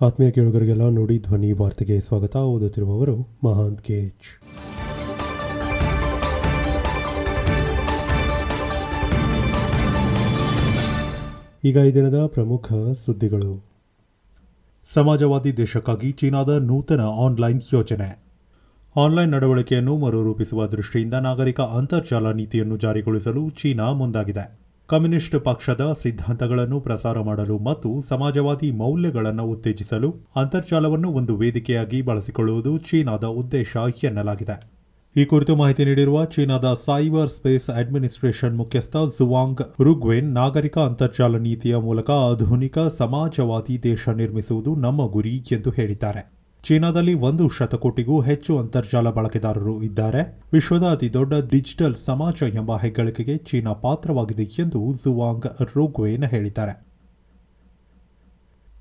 ಆತ್ಮೀಯ ಕೇಳುಗರಿಗೆಲ್ಲ ನೋಡಿ ಧ್ವನಿ ವಾರ್ತೆಗೆ ಸ್ವಾಗತ. ಓದುತ್ತಿರುವವರು ಮಹಾಂತ್ ಕೇಜ್ ಈಗ ಈ ದಿನದ ಪ್ರಮುಖ ಸುದ್ದಿಗಳು. ಸಮಾಜವಾದಿ ದೇಶಕ್ಕಾಗಿ ಚೀನಾದ ನೂತನ ಆನ್ಲೈನ್ ಯೋಜನೆ. ಆನ್ಲೈನ್ ನಡವಳಿಕೆಯನ್ನು ಮರುರೂಪಿಸುವ ದೃಷ್ಟಿಯಿಂದ ನಾಗರಿಕ ಅಂತರ್ಜಾಲ ನೀತಿಯನ್ನು ಜಾರಿಗೊಳಿಸಲು ಚೀನಾ ಮುಂದಾಗಿದೆ. ಕಮ್ಯುನಿಸ್ಟ್ ಪಕ್ಷದ ಸಿದ್ಧಾಂತಗಳನ್ನು ಪ್ರಸಾರ ಮಾಡಲು ಮತ್ತು ಸಮಾಜವಾದಿ ಮೌಲ್ಯಗಳನ್ನು ಉತ್ತೇಜಿಸಲು ಅಂತರ್ಜಾಲವನ್ನು ಒಂದು ವೇದಿಕೆಯಾಗಿ ಬಳಸಿಕೊಳ್ಳುವುದು ಚೀನಾದ ಉದ್ದೇಶ ಎನ್ನಲಾಗಿದೆ. ಈ ಕುರಿತು ಮಾಹಿತಿ ನೀಡಿರುವ ಚೀನಾದ ಸೈಬರ್ ಸ್ಪೇಸ್ ಅಡ್ಮಿನಿಸ್ಟ್ರೇಷನ್ ಮುಖ್ಯಸ್ಥ ಝುವಾಂಗ್ ರುಗ್ವೆನ್, ನಾಗರಿಕ ಅಂತರ್ಜಾಲ ನೀತಿಯ ಮೂಲಕ ಆಧುನಿಕ ಸಮಾಜವಾದಿ ದೇಶ ನಿರ್ಮಿಸುವುದು ನಮ್ಮ ಗುರಿ ಎಂದು ಹೇಳಿದ್ದಾರೆ. ಚೀನಾದಲ್ಲಿ ಒಂದು ಶತಕೋಟಿಗೂ ಹೆಚ್ಚು ಅಂತರ್ಜಾಲ ಬಳಕೆದಾರರು ಇದ್ದಾರೆ. ವಿಶ್ವದ ಅತಿದೊಡ್ಡ ಡಿಜಿಟಲ್ ಸಮಾಜ ಎಂಬ ಹೆಗ್ಗಳಿಕೆಗೆ ಚೀನಾ ಪಾತ್ರವಾಗಿದೆ ಎಂದು ಝುವಾಂಗ್ ರೋಗ್ವೇನ್ ಹೇಳಿದ್ದಾರೆ.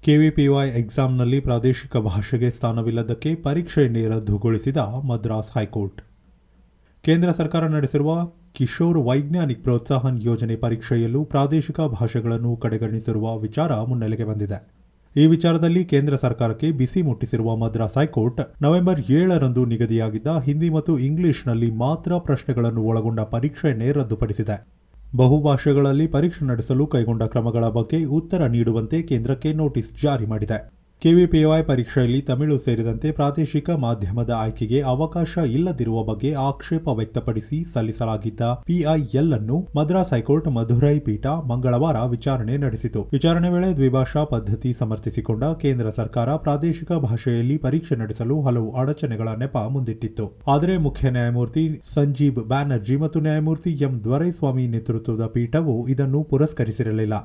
ಕೆವಿಪಿವೈ ಎಕ್ಸಾಮ್ನಲ್ಲಿ ಪ್ರಾದೇಶಿಕ ಭಾಷೆಗೆ ಸ್ಥಾನವಿಲ್ಲದಕ್ಕೆ ಪರೀಕ್ಷೆಯನ್ನು ರದ್ದುಗೊಳಿಸಿದ ಮದ್ರಾಸ್ ಹೈಕೋರ್ಟ್. ಕೇಂದ್ರ ಸರ್ಕಾರ ನಡೆಸಿರುವ ಕಿಶೋರ್ ವೈಜ್ಞಾನಿಕ್ ಪ್ರೋತ್ಸಾಹನ್ ಯೋಜನೆ ಪರೀಕ್ಷೆಯಲ್ಲೂ ಪ್ರಾದೇಶಿಕ ಭಾಷೆಗಳನ್ನು ಕಡೆಗಣಿಸಿರುವ ವಿಚಾರ ಮುನ್ನೆಲೆಗೆ ಬಂದಿದೆ. ಈ ವಿಚಾರದಲ್ಲಿ ಕೇಂದ್ರ ಸರ್ಕಾರಕ್ಕೆ ಬಿಸಿ ಮುಟ್ಟಿಸಿರುವ ಮದ್ರಾಸ್ ಹೈಕೋರ್ಟ್ ನವೆಂಬರ್ ಏಳರಂದು ನಿಗದಿಯಾಗಿದ್ದ ಹಿಂದಿ ಮತ್ತು ಇಂಗ್ಲಿಷ್ನಲ್ಲಿ ಮಾತ್ರ ಪ್ರಶ್ನೆಗಳನ್ನು ಒಳಗೊಂಡ ಪರೀಕ್ಷೆಯನ್ನೇ ರದ್ದುಪಡಿಸಿದೆ. ಬಹುಭಾಷೆಗಳಲ್ಲಿ ಪರೀಕ್ಷೆ ನಡೆಸಲು ಕೈಗೊಂಡ ಕ್ರಮಗಳ ಬಗ್ಗೆ ಉತ್ತರ ನೀಡುವಂತೆ ಕೇಂದ್ರಕ್ಕೆ ನೋಟಿಸ್ ಜಾರಿ ಮಾಡಿದೆ. ಕೆವಿಪಿವೈ ಪರೀಕ್ಷೆಯಲ್ಲಿ ತಮಿಳು ಸೇರಿದಂತೆ ಪ್ರಾದೇಶಿಕ ಮಾಧ್ಯಮದ ಆಯ್ಕೆಗೆ ಅವಕಾಶ ಇಲ್ಲದಿರುವ ಬಗ್ಗೆ ಆಕ್ಷೇಪ ವ್ಯಕ್ತಪಡಿಸಿ ಸಲ್ಲಿಸಲಾಗಿದ್ದ ಪಿಐಎಲ್ ಅನ್ನು ಮದ್ರಾಸ್ ಹೈಕೋರ್ಟ್ ಮಧುರೈ ಪೀಠ ಮಂಗಳವಾರ ವಿಚಾರಣೆ ನಡೆಸಿತು. ವಿಚಾರಣೆ ವೇಳೆ ದ್ವಿಭಾಷಾ ಪದ್ಧತಿ ಸಮರ್ಥಿಸಿಕೊಂಡ ಕೇಂದ್ರ ಸರ್ಕಾರ ಪ್ರಾದೇಶಿಕ ಭಾಷೆಯಲ್ಲಿ ಪರೀಕ್ಷೆ ನಡೆಸಲು ಹಲವು ಅಡಚಣೆಗಳ ನೆಪ ಮುಂದಿಟ್ಟಿತ್ತು. ಆದರೆ ಮುಖ್ಯ ನ್ಯಾಯಮೂರ್ತಿ ಸಂಜೀವ್ ಬ್ಯಾನರ್ಜಿ ಮತ್ತು ನ್ಯಾಯಮೂರ್ತಿ ಎಂ ದೊರೈಸ್ವಾಮಿ ನೇತೃತ್ವದ ಪೀಠವು ಇದನ್ನು ಪುರಸ್ಕರಿಸಿರಲಿಲ್ಲ.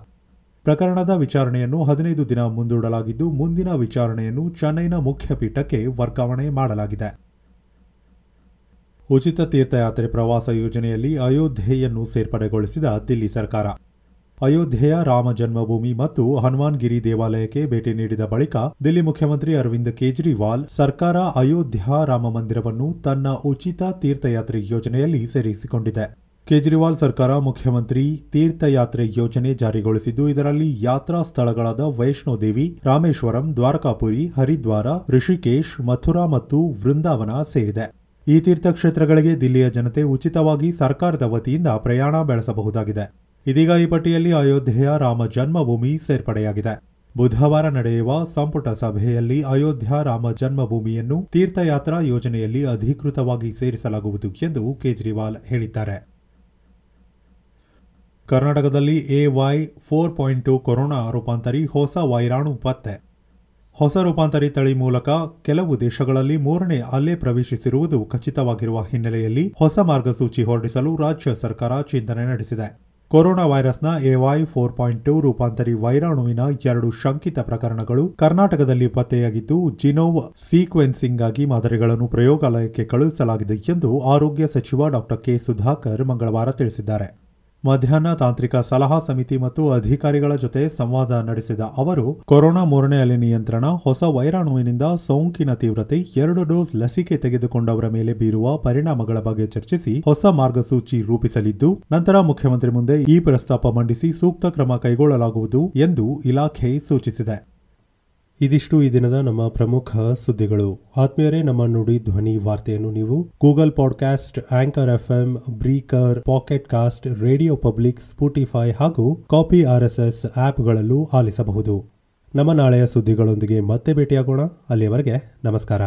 ಪ್ರಕರಣದ ವಿಚಾರಣೆಯನ್ನು ಹದಿನೈದು ದಿನ ಮುಂದೂಡಲಾಗಿದ್ದು, ಮುಂದಿನ ವಿಚಾರಣೆಯನ್ನು ಚೆನ್ನೈನ ಮುಖ್ಯ ಪೀಠಕ್ಕೆ ವರ್ಗಾವಣೆ ಮಾಡಲಾಗಿದೆ. ಉಚಿತ ತೀರ್ಥಯಾತ್ರೆ ಪ್ರವಾಸ ಯೋಜನೆಯಲ್ಲಿ ಅಯೋಧ್ಯೆಯನ್ನು ಸೇರ್ಪಡೆಗೊಳಿಸಿದ ದಿಲ್ಲಿ ಸರ್ಕಾರ. ಅಯೋಧ್ಯೆಯ ರಾಮ ಜನ್ಮಭೂಮಿ ಮತ್ತು ಹನುಮಾನ್ಗಿರಿ ದೇವಾಲಯಕ್ಕೆ ಭೇಟಿ ನೀಡಿದ ಬಳಿಕ ದಿಲ್ಲಿ ಮುಖ್ಯಮಂತ್ರಿ ಅರವಿಂದ್ ಕೇಜ್ರಿವಾಲ್ ಸರ್ಕಾರ ಅಯೋಧ್ಯ ರಾಮ ಮಂದಿರವನ್ನು ತನ್ನ ಉಚಿತ ತೀರ್ಥಯಾತ್ರೆ ಯೋಜನೆಯಲ್ಲಿ ಸೇರಿಸಿಕೊಂಡಿದೆ. ಕೇಜ್ರಿವಾಲ್ ಸರ್ಕಾರ ಮುಖ್ಯಮಂತ್ರಿ ತೀರ್ಥಯಾತ್ರೆ ಯೋಜನೆ ಜಾರಿಗೊಳಿಸಿದ್ದು, ಇದರಲ್ಲಿ ಯಾತ್ರಾ ಸ್ಥಳಗಳಾದ ವೈಷ್ಣೋದೇವಿ, ರಾಮೇಶ್ವರಂ, ದ್ವಾರಕಾಪುರಿ, ಹರಿದ್ವಾರ, ಋಷಿಕೇಶ್, ಮಥುರಾ ಮತ್ತು ವೃಂದಾವನ ಸೇರಿದೆ. ಈ ತೀರ್ಥಕ್ಷೇತ್ರಗಳಿಗೆ ದಿಲ್ಲಿಯ ಜನತೆ ಉಚಿತವಾಗಿ ಸರ್ಕಾರದ ವತಿಯಿಂದ ಪ್ರಯಾಣ ಬೆಳೆಸಬಹುದಾಗಿದೆ. ಇದೀಗ ಈ ಪಟ್ಟಿಯಲ್ಲಿ ಅಯೋಧ್ಯೆಯ ರಾಮ ಜನ್ಮಭೂಮಿ ಸೇರ್ಪಡೆಯಾಗಿದೆ. ಬುಧವಾರ ನಡೆಯುವ ಸಂಪುಟ ಸಭೆಯಲ್ಲಿ ಅಯೋಧ್ಯ ರಾಮ ಜನ್ಮಭೂಮಿಯನ್ನು ತೀರ್ಥಯಾತ್ರಾ ಯೋಜನೆಯಲ್ಲಿ ಅಧಿಕೃತವಾಗಿ ಸೇರಿಸಲಾಗುವುದು ಎಂದು ಕೇಜ್ರಿವಾಲ್ ಹೇಳಿದ್ದಾರೆ. ಕರ್ನಾಟಕದಲ್ಲಿ A Y four point two corona ರೂಪಾಂತರಿ ಹೊಸ ವೈರಾಣು ಪತ್ತೆ. ಹೊಸ ರೂಪಾಂತರಿ ತಳಿ ಮೂಲಕ ಕೆಲವು ದೇಶಗಳಲ್ಲಿ ಮೂರನೇ ಅಲೆ ಪ್ರವೇಶಿಸಿರುವುದು ಖಚಿತವಾಗಿರುವ ಹಿನ್ನೆಲೆಯಲ್ಲಿ ಹೊಸ ಮಾರ್ಗಸೂಚಿ ಹೊರಡಿಸಲು ರಾಜ್ಯ ಸರ್ಕಾರ ಚಿಂತನೆ ನಡೆಸಿದೆ. Corona ವೈರಸ್ನ A Y four point two ರೂಪಾಂತರಿ ವೈರಾಣುವಿನ ಎರಡು ಶಂಕಿತ ಪ್ರಕರಣಗಳು ಕರ್ನಾಟಕದಲ್ಲಿ ಪತ್ತೆಯಾಗಿದ್ದು, ಜಿನೋವ್ ಸೀಕ್ವೆನ್ಸಿಂಗ್ ಆಗಿ ಮಾದರಿಗಳನ್ನು ಪ್ರಯೋಗಾಲಯಕ್ಕೆ ಕಳುಹಿಸಲಾಗಿದೆ ಎಂದು ಆರೋಗ್ಯ ಸಚಿವ ಡಾ ಕೆ ಸುಧಾಕರ್ ಮಂಗಳವಾರ ತಿಳಿಸಿದ್ದಾರೆ. ಮಧ್ಯಾಹ್ನ ತಾಂತ್ರಿಕ ಸಲಹಾ ಸಮಿತಿ ಮತ್ತು ಅಧಿಕಾರಿಗಳ ಜೊತೆ ಸಂವಾದ ನಡೆಸಿದ ಅವರು, ಕೊರೋನಾ ಮೂರನೇ ಅಲೆ ನಿಯಂತ್ರಣ, ಹೊಸ ವೈರಾಣುವಿನಿಂದ ಸೋಂಕಿನ ತೀವ್ರತೆ, ಎರಡು ಡೋಸ್ ಲಸಿಕೆ ತೆಗೆದುಕೊಂಡವರ ಮೇಲೆ ಬೀರುವ ಪರಿಣಾಮಗಳ ಬಗ್ಗೆ ಚರ್ಚಿಸಿ ಹೊಸ ಮಾರ್ಗಸೂಚಿ ರೂಪಿಸಲಿದ್ದು, ನಂತರ ಮುಖ್ಯಮಂತ್ರಿ ಮುಂದೆ ಈ ಪ್ರಸ್ತಾಪ ಮಂಡಿಸಿ ಸೂಕ್ತ ಕ್ರಮ ಕೈಗೊಳ್ಳಲಾಗುವುದು ಎಂದು ಇಲಾಖೆ ಸೂಚಿಸಿದೆ. ಇದಿಷ್ಟು ಈ ದಿನದ ನಮ್ಮ ಪ್ರಮುಖ ಸುದ್ದಿಗಳು. ಆತ್ಮೀಯರೇ, ನಮ್ಮ ನುಡಿ ಧ್ವನಿ ವಾರ್ತೆಯನ್ನು ನೀವು Google podcast anchor FM breaker pocket cast radio public Spotify ಹಾಗೂ ಕಾಪಿ ಆರ್ಎಸ್ಎಸ್ ಆಪ್ಗಳಲ್ಲೂ ಆಲಿಸಬಹುದು. ನಮ್ಮ ನಾಳೆಯ ಸುದ್ದಿಗಳೊಂದಿಗೆ ಮತ್ತೆ ಭೇಟಿಯಾಗೋಣ. ಅಲ್ಲಿಯವರೆಗೆ ನಮಸ್ಕಾರ.